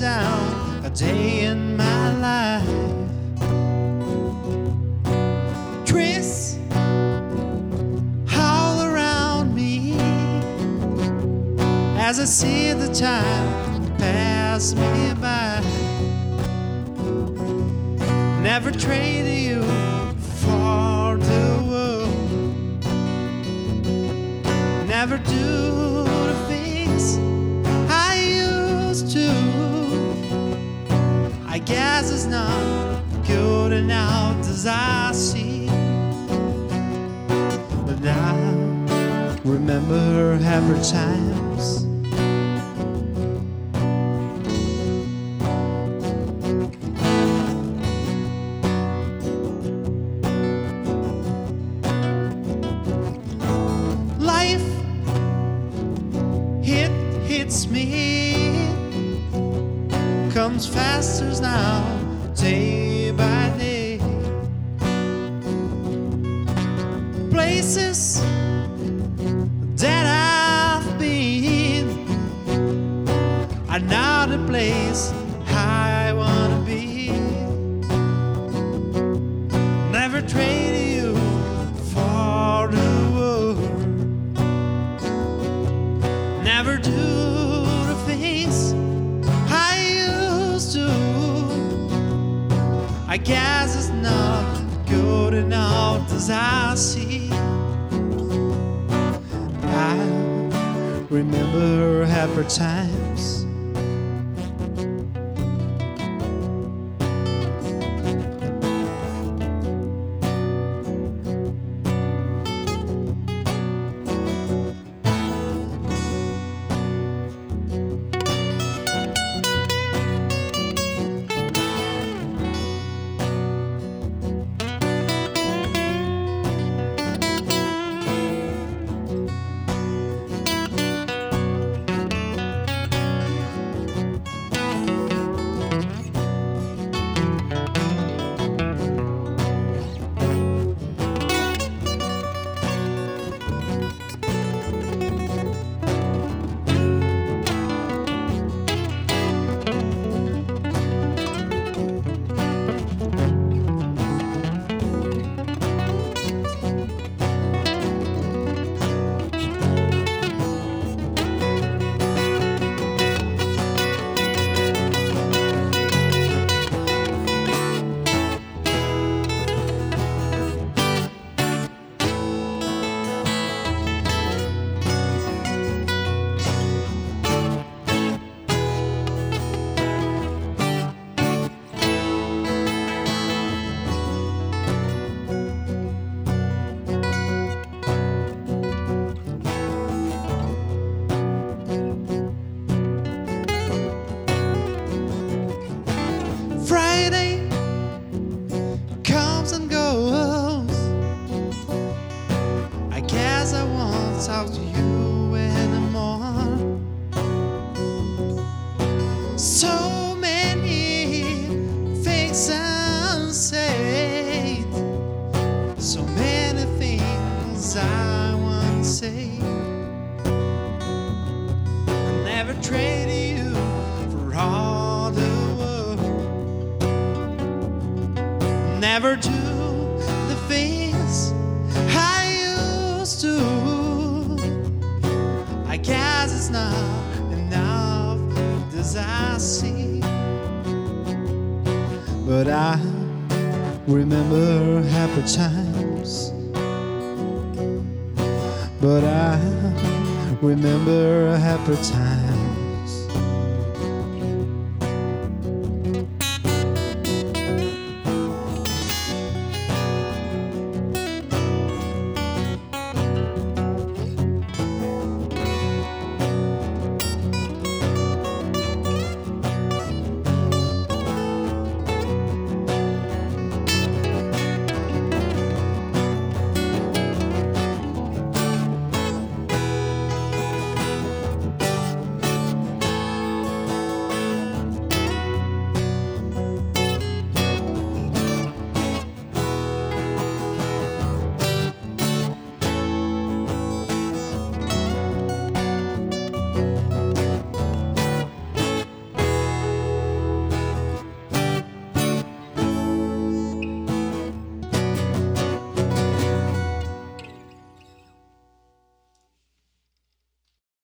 down a day in my life. Trees all around me as I see the time pass me by. Never trade you for the world. Never do I guess it's not good enough as I see. But I remember happy times. Life it hits me comes faster now day by day. Places that I've been are not the place I guess it's not good enough as I see. I remember happy times. Talk to you anymore. So many things unsaid. So many things I want to say. I never traded you for all the world. Never do it's not enough as I see. But I remember happy times. But I remember happy times.